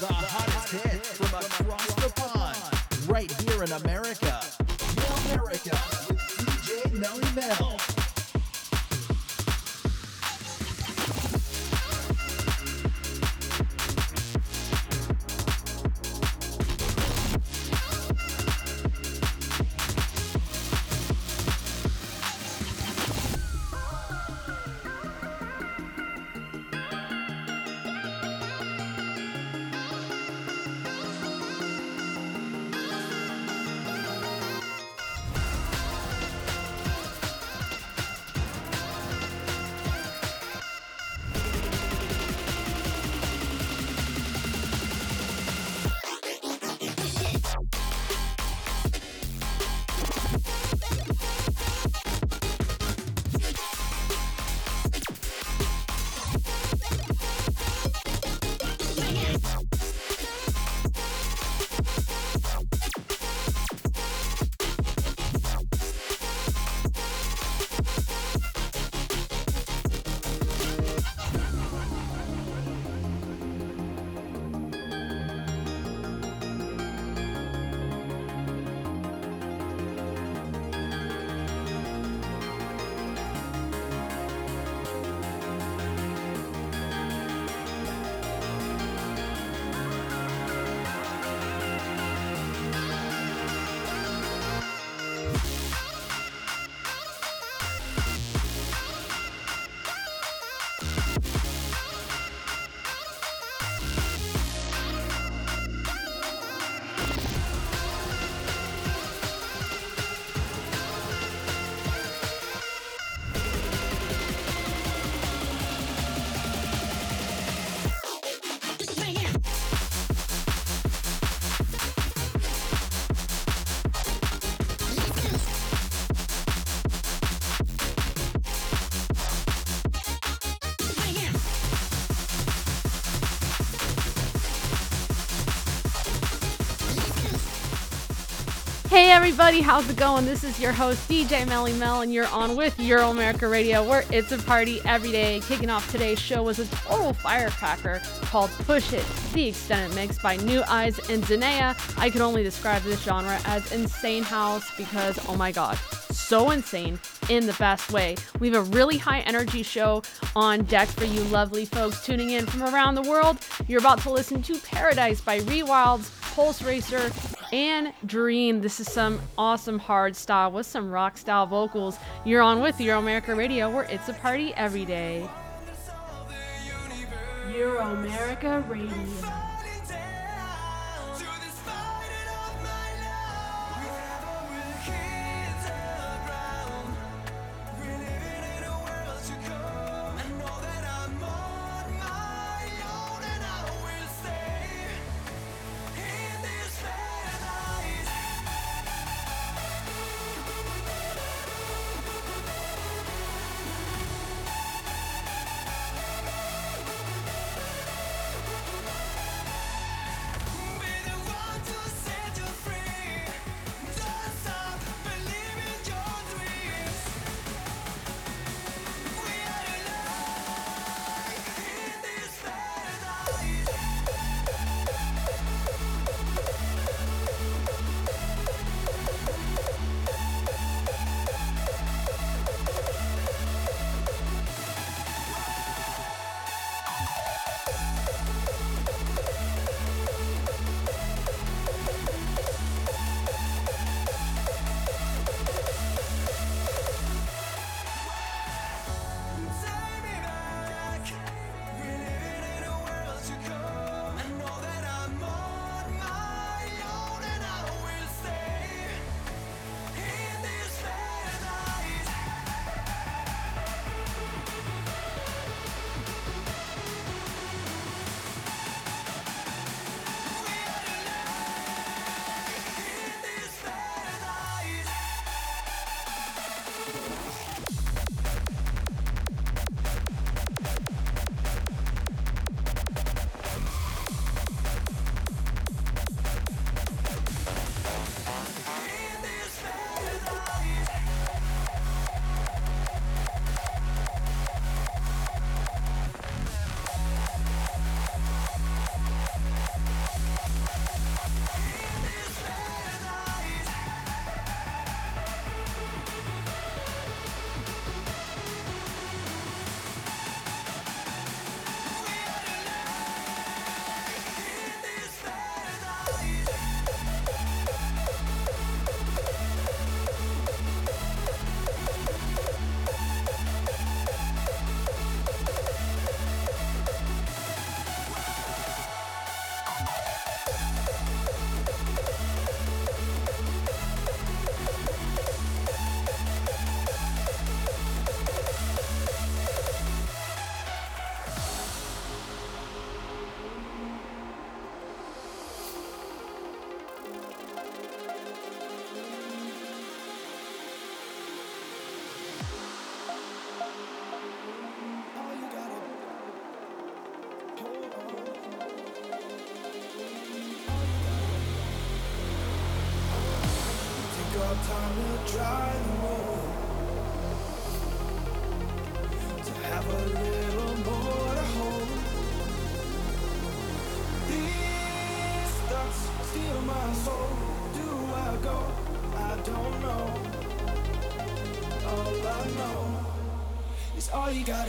the hottest hits from across the pond, right here in America. America with DJ Melly Mel. Hey everybody, how's it going? This is your host DJ Melly Mel, and you're on with Euro America Radio, where it's a party every day. Kicking off today's show was a total firecracker called Push It, the extended mix by New Eyes and Danae. I could only describe this genre as insane house because, oh my god, so insane in the best way. We have a really high energy show on deck for you lovely folks tuning in from around the world. You're about to listen to Paradise by Rewilds, Pulse Racer, and Dream. This is some awesome hard style with some rock style vocals. You're on with Euro America Radio, where it's a party every day. Euro America Radio.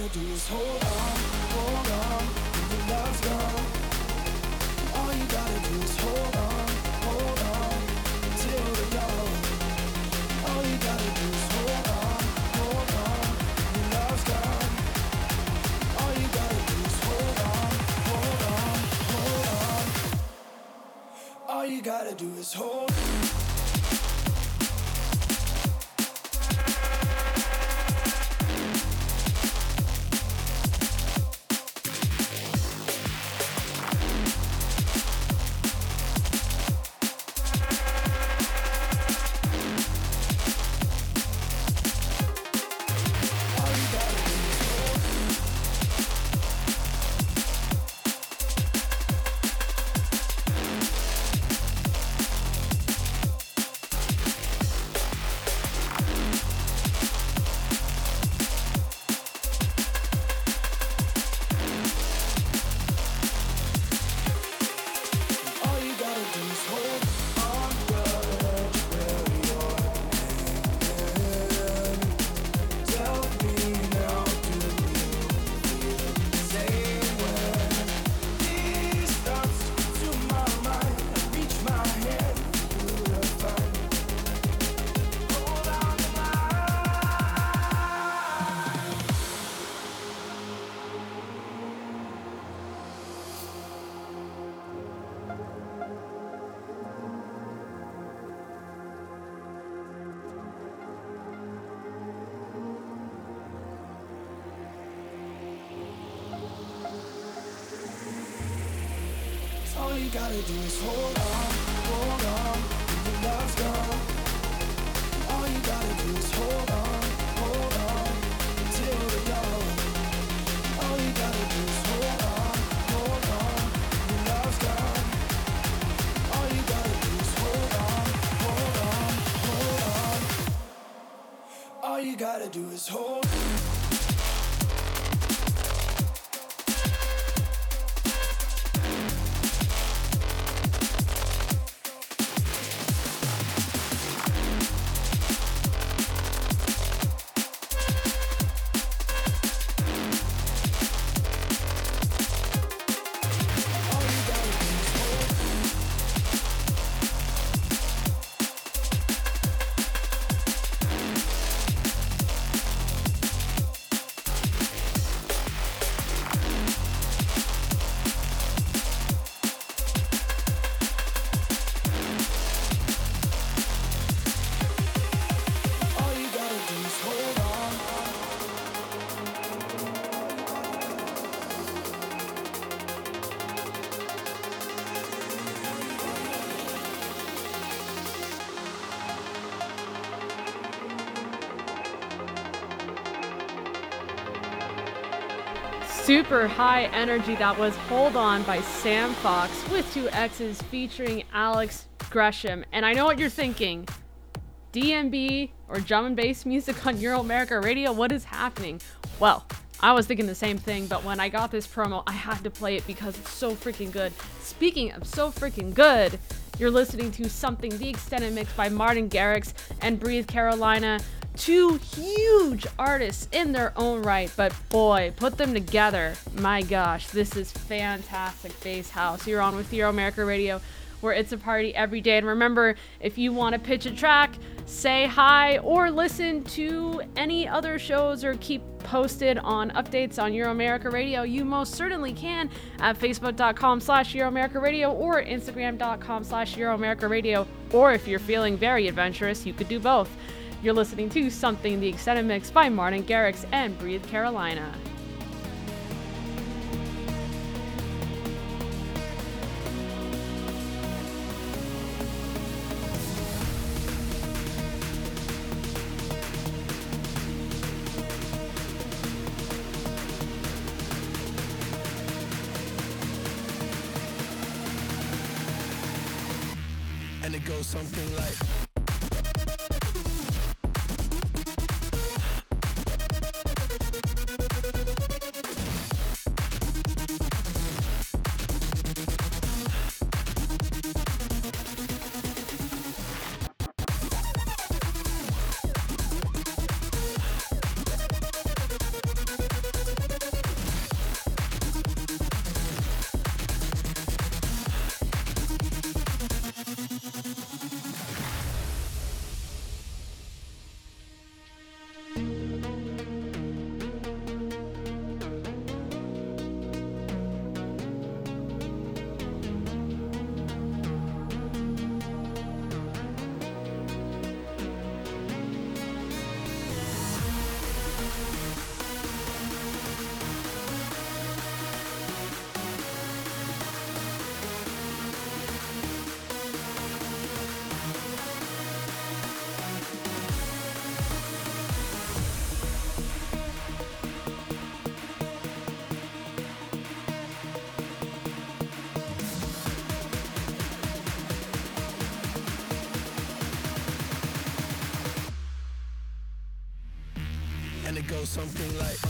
gotta do is hold on, hold on, when the love's gone. All you gotta do is hold on, hold on, until the dawn. All you gotta do is hold on, hold on, when your love's gone. All you gotta do is hold on, hold on, hold on. All you gotta do is hold is whole. Super high energy that was Hold On by Sam Fox with two X's featuring Alex Gresham. And I know what you're thinking. DnB or drum and bass music on Euro America Radio, what is happening? Well, I was thinking the same thing, but when I got this promo, I had to play it because it's so freaking good. Speaking of so freaking good, you're listening to something the extended mix by Martin Garrix and Breathe Carolina two huge artists in their own right, but boy, put them together. My gosh, this is fantastic bass house. You're on with Euro America Radio, where it's a party every day. And remember, if you want to pitch a track, say hi, or listen to any other shows or keep posted on updates on Euro America Radio, you most certainly can at facebook.com slash Euro America Radio or instagram.com slash Euro America Radio. Or if you're feeling very adventurous, you could do both. You're listening to Something the Extended Mix by Martin Garrix and Breathe Carolina. Something like.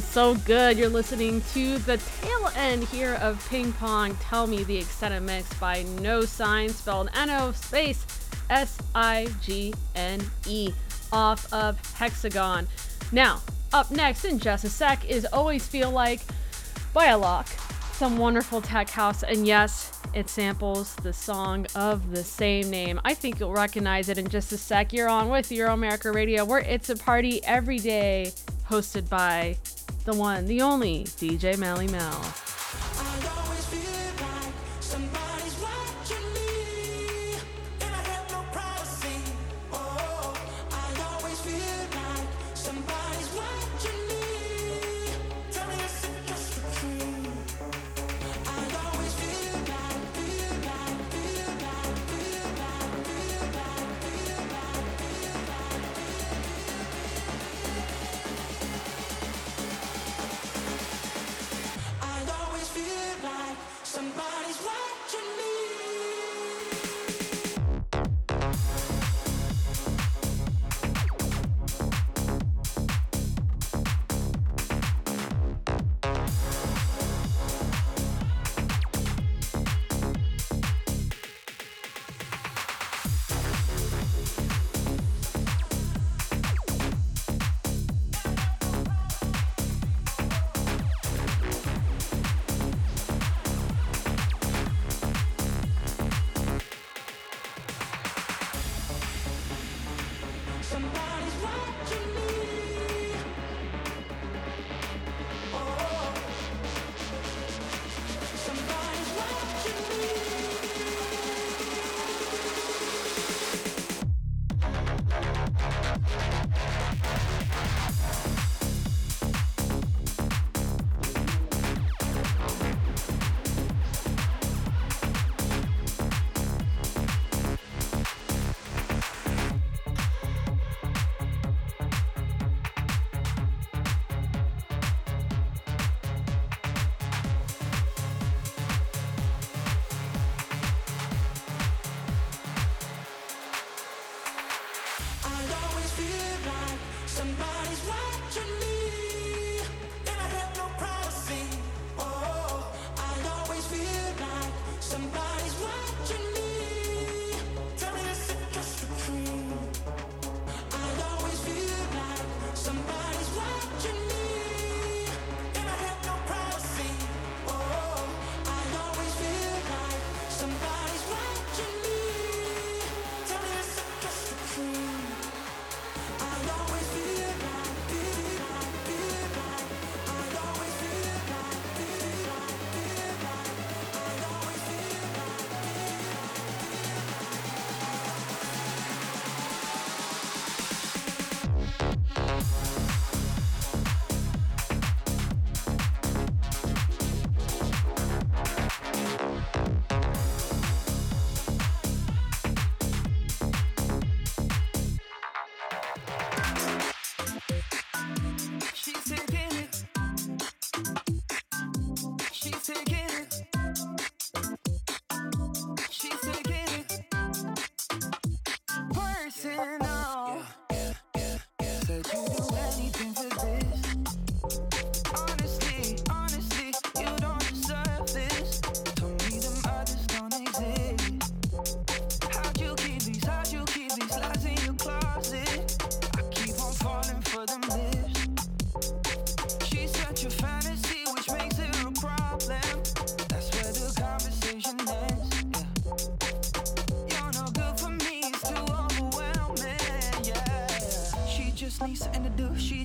Oh, so good. You're listening to the tail end here of Ping Pong Tell Me the Extended Mix by No Sign, spelled N O space S I G N E, off of Hexagon. Now, up next in just a sec is Always Feel Like by Alok. Some wonderful tech house, and yes, it samples the song of the same name. I think you'll recognize it in just a sec. You're on with Euro America Radio, where it's a party every day hosted by the one, the only DJ Melly Mel.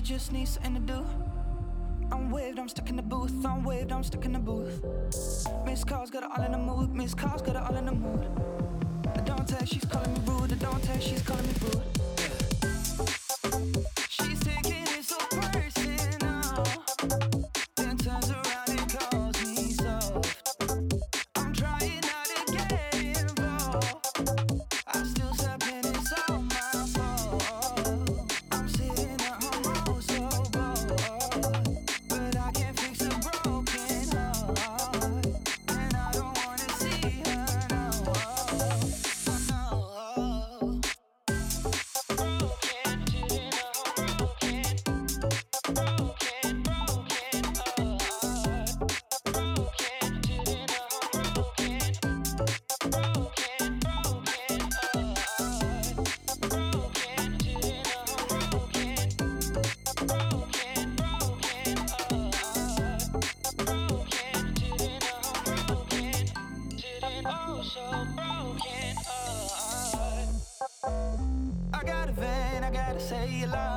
Just need something to do. I'm waved, I'm stuck in the booth. I'm waved, I'm stuck in the booth. Miss calls got it all in the mood. Miss calls got it all in the mood. I don't tell, she's calling me rude. I don't tell, she's calling me say you love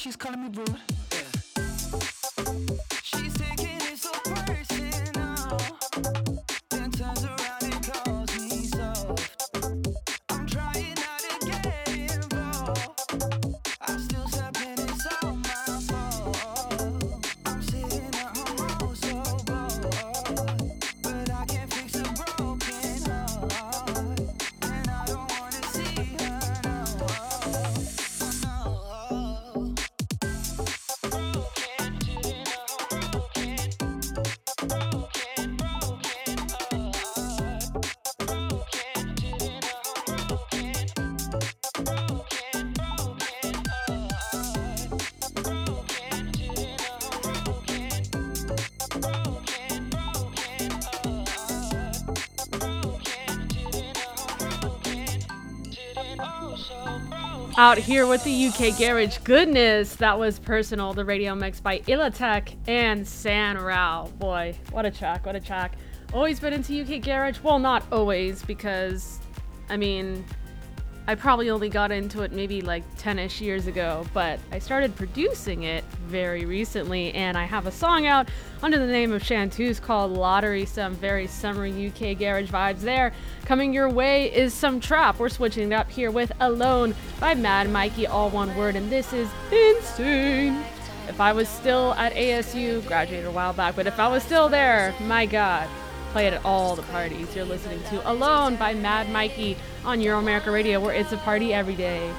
she's calling me rude. out here with the UK Garage goodness. That was personal, the radio mix by IllaTech and San Rao. Boy, what a track, what a track. Always been into UK Garage. Well, not always, because, I mean, I probably only got into it maybe like 10 ish years ago, but I started producing it very recently, and I have a song out under the name of Chanteuse called Lottery. Some very summery UK garage vibes there. Coming your way is some trap. We're switching it up here with Alone by Mad Mikey, all one word, and this is insane. If I was still at ASU, graduated a while back, but if I was still there, my god play it at all the parties. You're listening to Alone by Mad Mikey on Euro America Radio, where it's a party every day.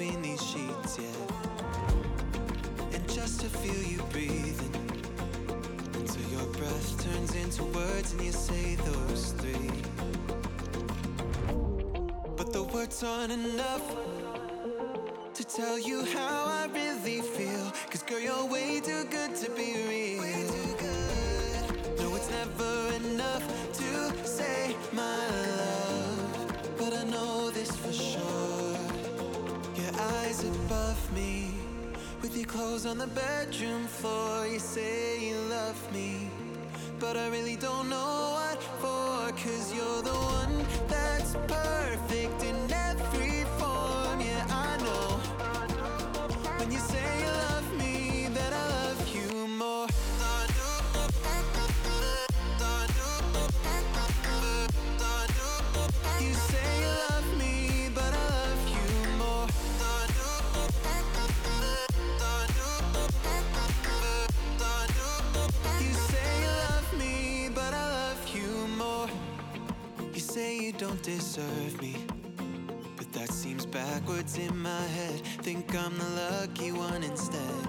Between these sheets, yeah. And just to feel you breathing until your breath turns into words and you say those three. But the words aren't enough to tell you how I really feel. Cause girl, you're way too good to be real. No, it's never clothes on the bedroom floor. You say you love me. But I really don't know what for. Cause you're the one that's perfect in deserve me. But that seems backwards in my head. Think I'm the lucky one instead,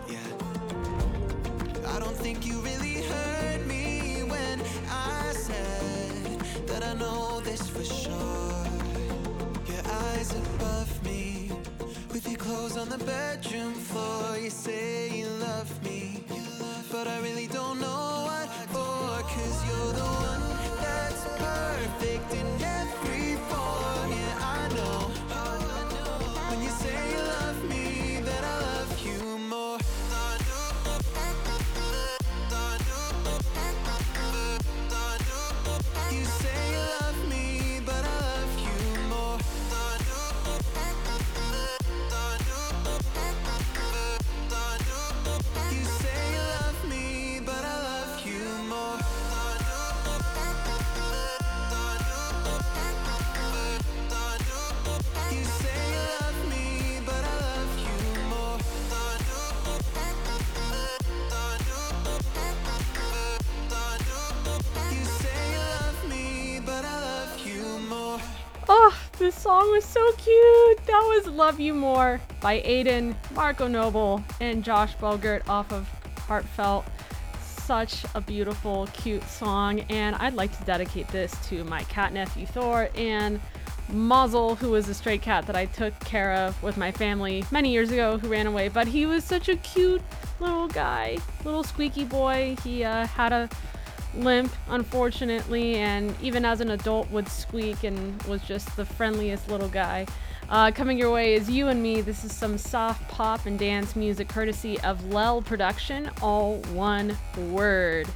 song was so cute. That was Love You More by Aiden, Marco Noble, and Josh Bogert off of Heartfelt. Such a beautiful, cute song, and I'd like to dedicate this to my cat nephew Thor and Muzzle, who was a stray cat that I took care of with my family many years ago who ran away. But he was such a cute little guy, little squeaky boy. He uh, had a limp, unfortunately, and even as an adult would squeak and was just the friendliest little guy. Uh, coming your way is You and Me. This is some soft pop and dance music courtesy of Lel Production, all one word.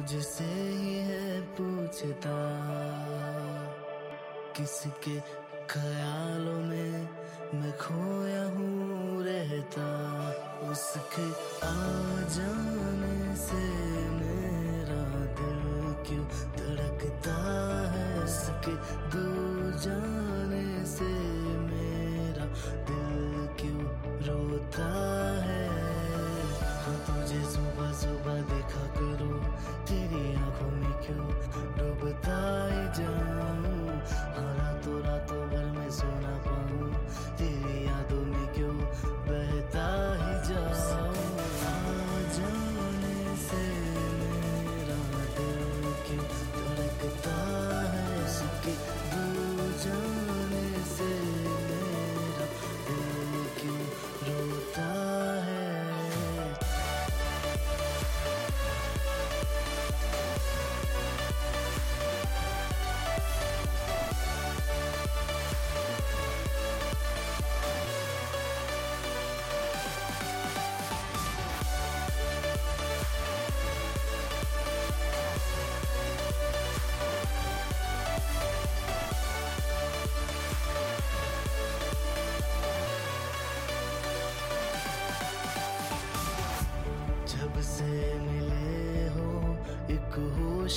मुझसे ही है पूछता किसके ख्यालों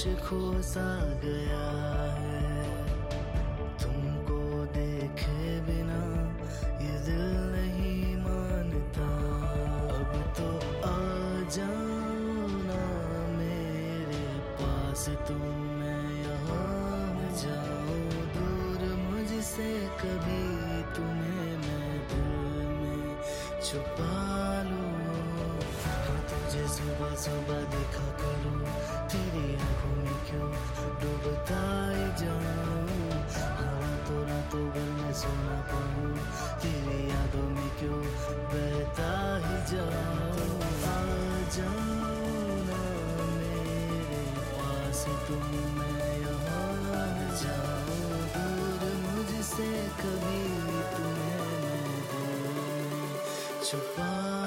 खो सा गया है। तुमको देखे बिना ये दिल नहीं मानता। अब तो आ जाओ ना मेरे पास, तुम मैं यहाँ जाओ दूर मुझसे कभी तुम्हें मैं दिल में छुपा लूँ। हाँ तुझे सुबह सुबह देखा करूँ। तेरी आँखों में क्यों डूबता जाऊँ हाँ रातों रातों भर में सोना पाऊँ तेरी यादों में क्यों बहता ही जाऊँ आ जाओ ना मेरे पास तुम, मैं यहाँ जाओ दूर मुझसे कभी तुम्हें मैं छुपा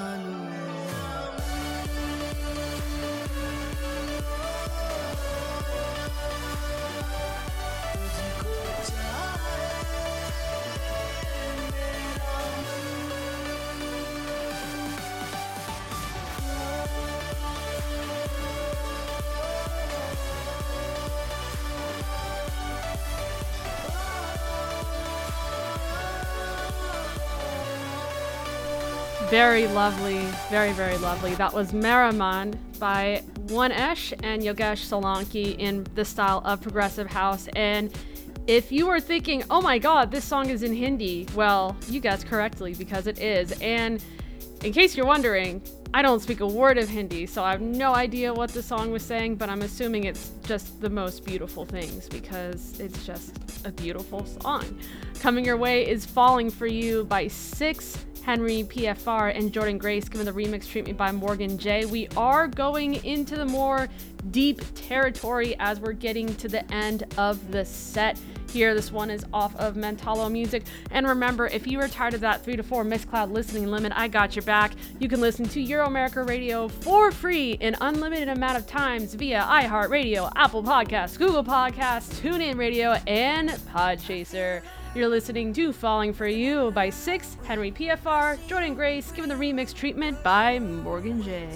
Very lovely, very, very lovely. That was Maraman by One Esh and Yogesh Solanki in the style of progressive house. And if you were thinking, oh my god, this song is in Hindi, well, you guessed correctly because it is. And in case you're wondering, I don't speak a word of Hindi, so I have no idea what the song was saying, but I'm assuming it's just the most beautiful things because it's just a beautiful song. Coming your way is Falling for You by Six, Henri PFR, and Jordan Grace, given the remix treatment by Morgan J. We are going into the more deep territory as we're getting to the end of the set here. This one is off of Mentalo Music. And remember, if you are tired of that 3 to 4 Mixcloud listening limit, I got your back. You can listen to Euro America Radio for free in unlimited amount of times via iHeartRadio, Apple Podcasts, Google Podcasts, TuneIn Radio, and Podchaser. You're listening to Falling for You by Six, Henri PFR, Jordan Grace, given the remix treatment by Morgan J.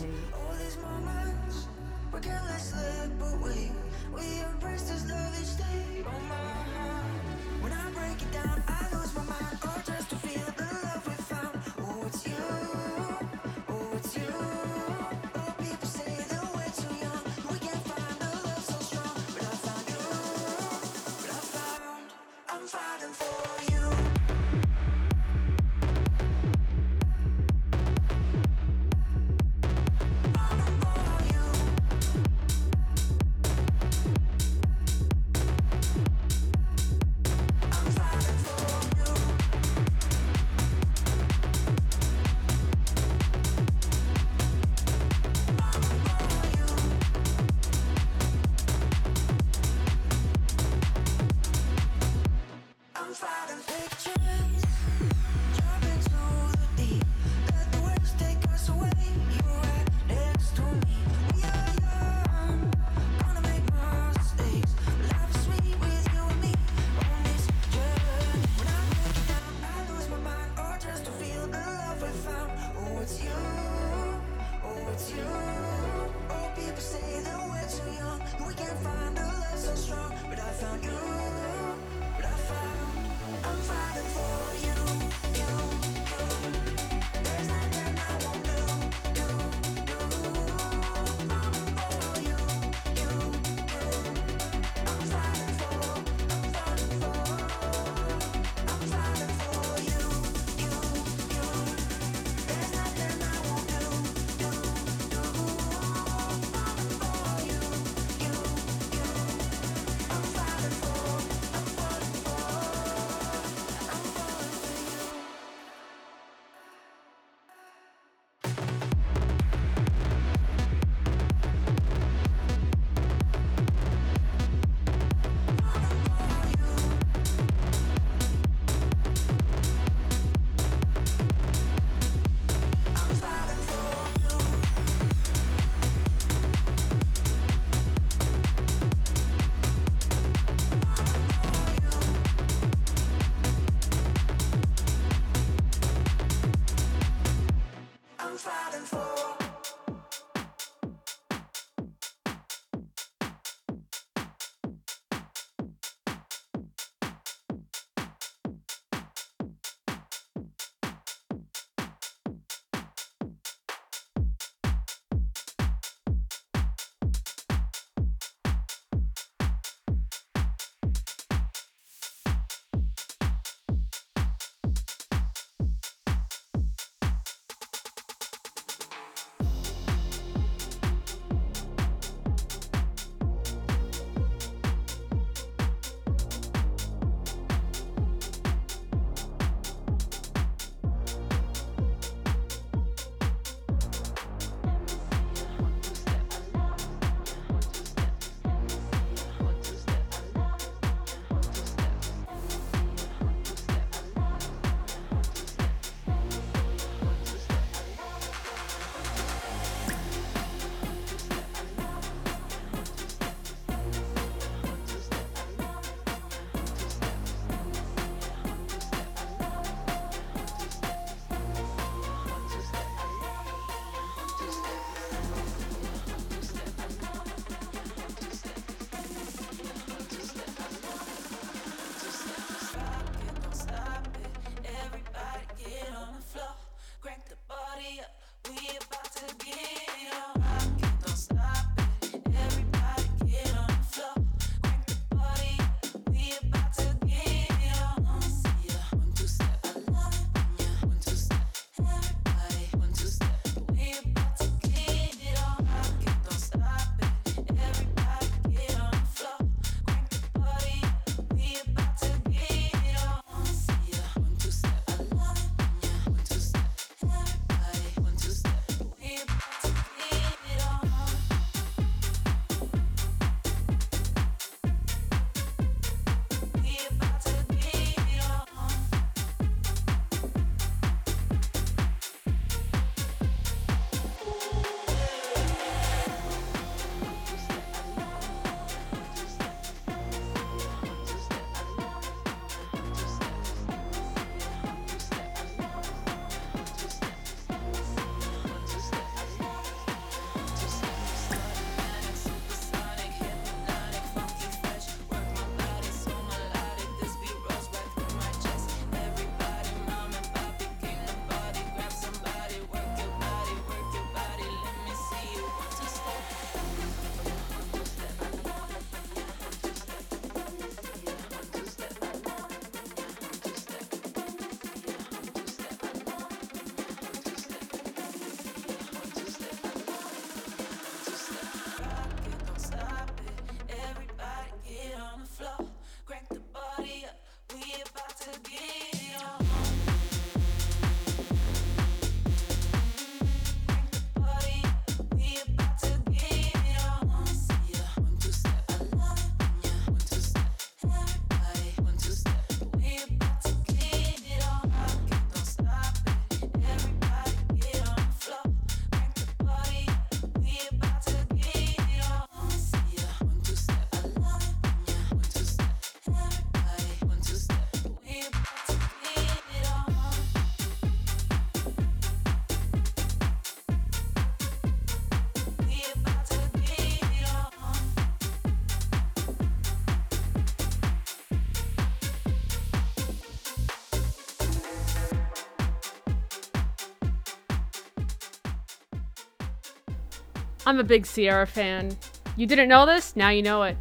I'm a big Ciara fan. You didn't know this? Now you know it.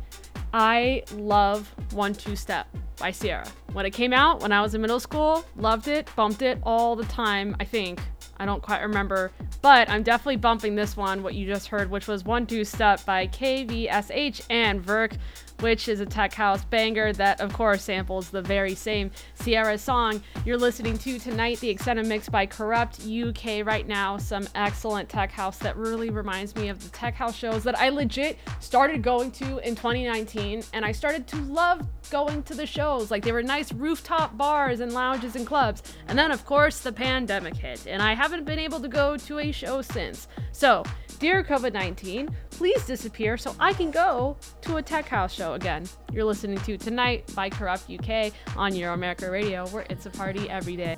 I love One Two Step by Ciara. When it came out, when I was in middle school, loved it, bumped it all the time, I think. I don't quite remember, but I'm definitely bumping this one, what you just heard, which was One Two Step by KVSH and Verk, which is a tech house banger that, of course, samples the very same Ciara song you're listening to tonight, the extended mix by Corrupt UK right now. Some excellent tech house that really reminds me of the tech house shows that I legit started going to in 2019, and I started to love going to the shows. Like they were nice rooftop bars and lounges and clubs. And then, of course, the pandemic hit, and I haven't been able to go to a show since. So, dear COVID 19, please disappear so I can go to a tech house show again. You're listening to Tonight by Corrupt UK on Euro America Radio, where it's a party every day.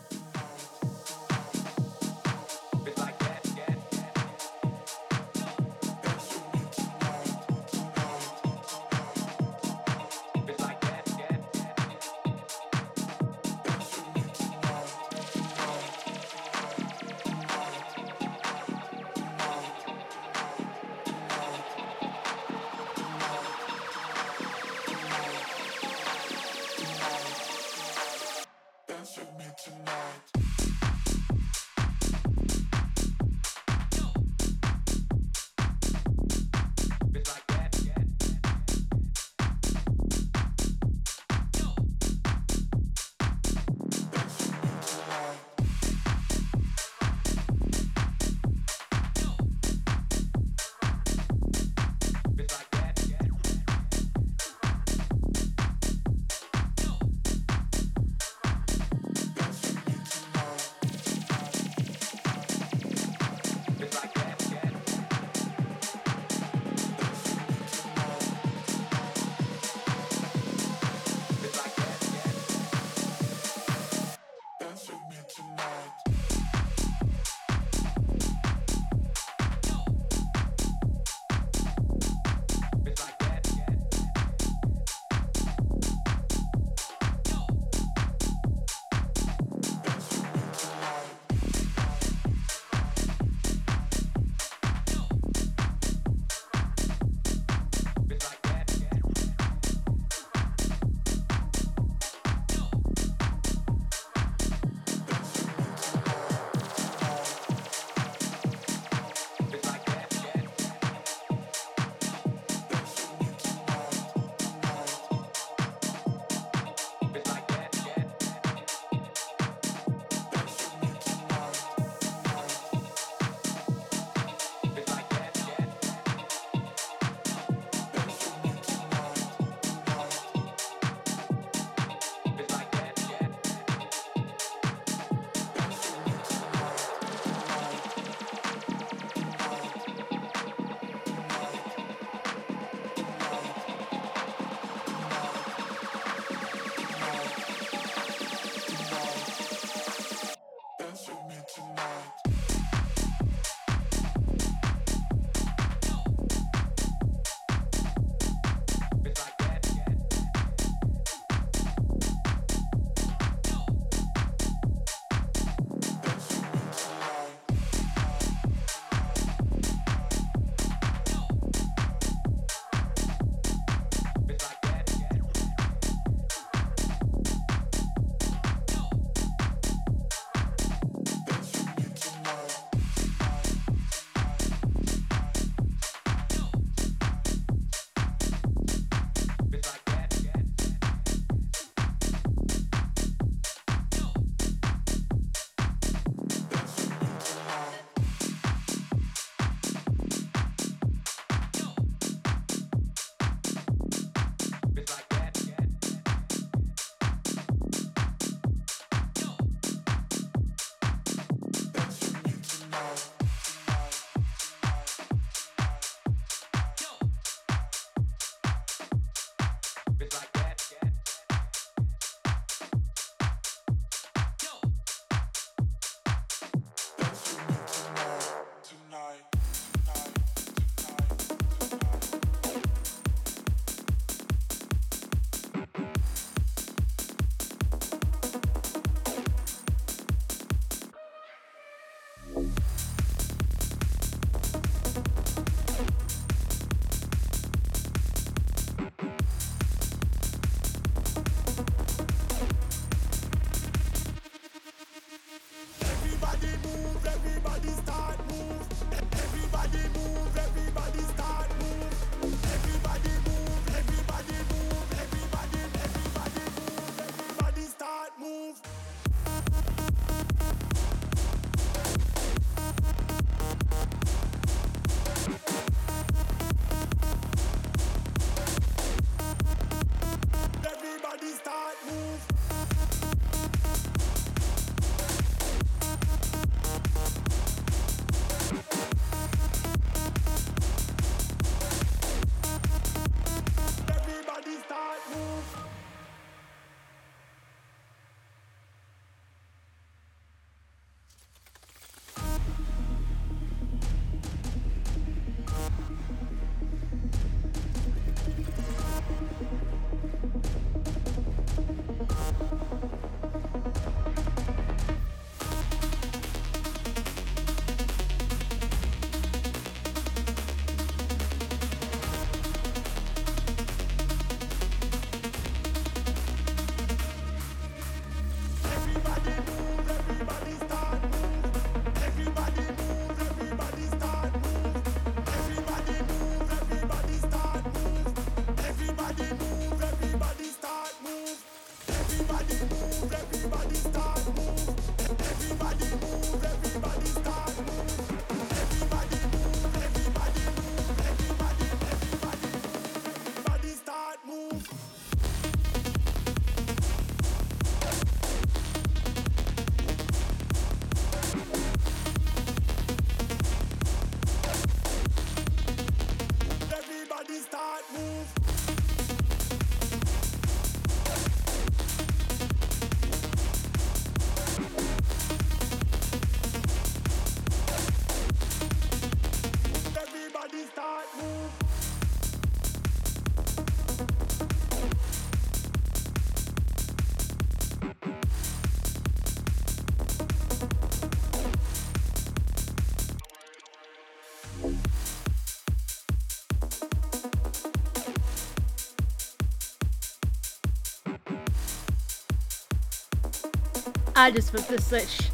I just put this switch.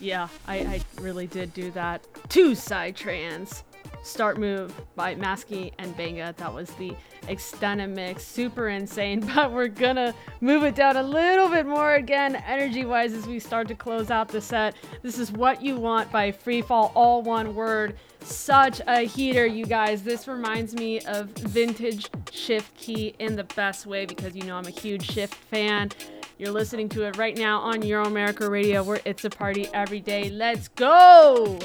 Yeah, I, I really did do that. Two side trans. Start Move by Masky and Banga. That was the extended mix. Super insane, but we're gonna move it down a little bit more again, energy wise, as we start to close out the set. This is What You Want by Freefall, all one word. Such a heater, you guys. This reminds me of vintage Shift K3Y in the best way because you know I'm a huge shift fan. You're listening to it right now on Euro America Radio, where it's a party every day. Let's go!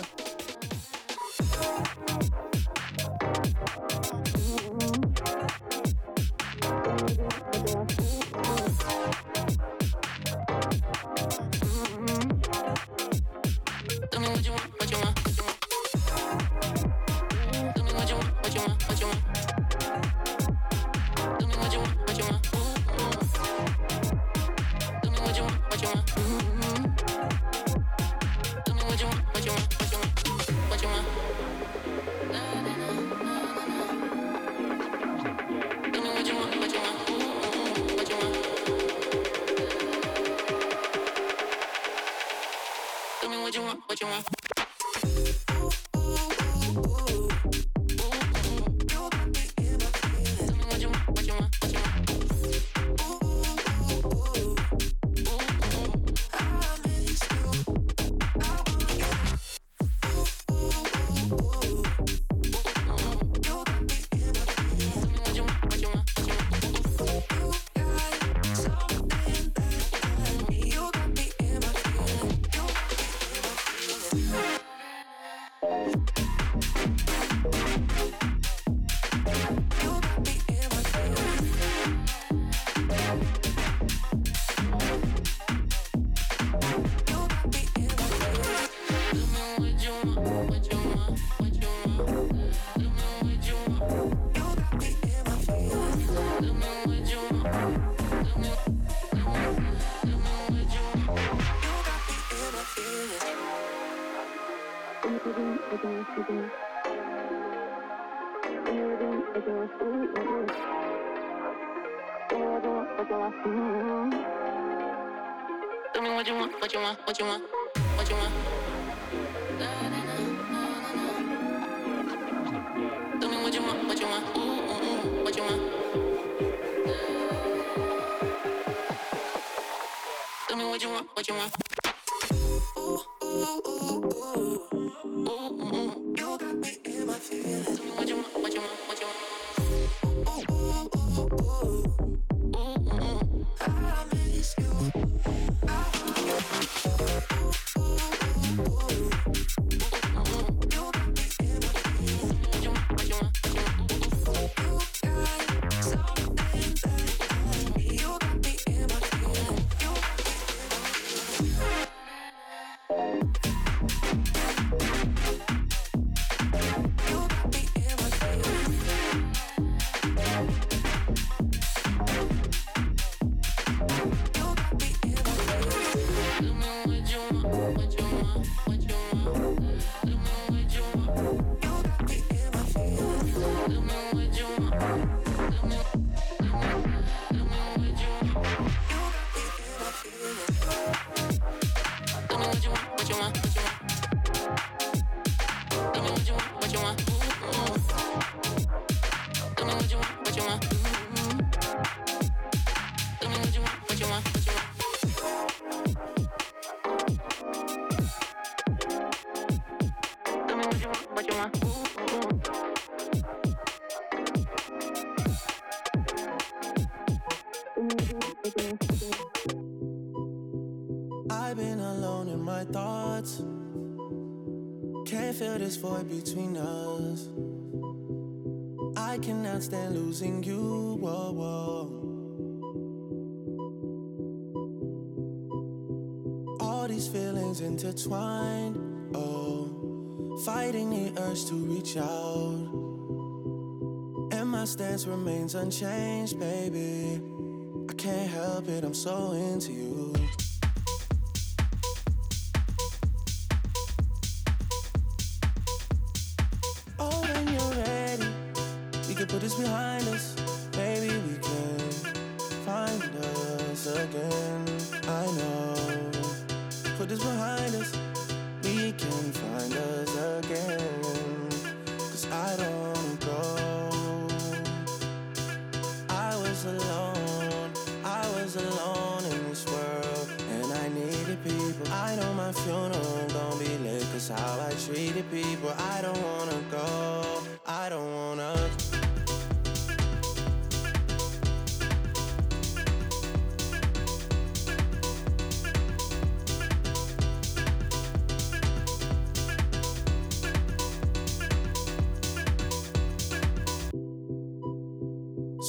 What you want, intertwined. Oh, fighting the urge to reach out. And my stance remains unchanged, baby. I can't help it, I'm so into you. Oh, when you're ready, we can put this behind us. This behind us, we can find us again. Cause I don't wanna go. I was alone, I was alone in this world, and I needed people. I know my funeral gon' be lit, cause how I treated people. I don't wanna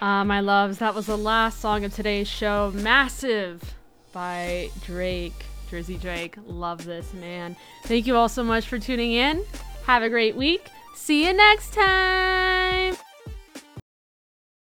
Uh, my loves, that was the last song of today's show. Massive by Drake, Drizzy Drake. Love this, man. Thank you all so much for tuning in. Have a great week. See you next time.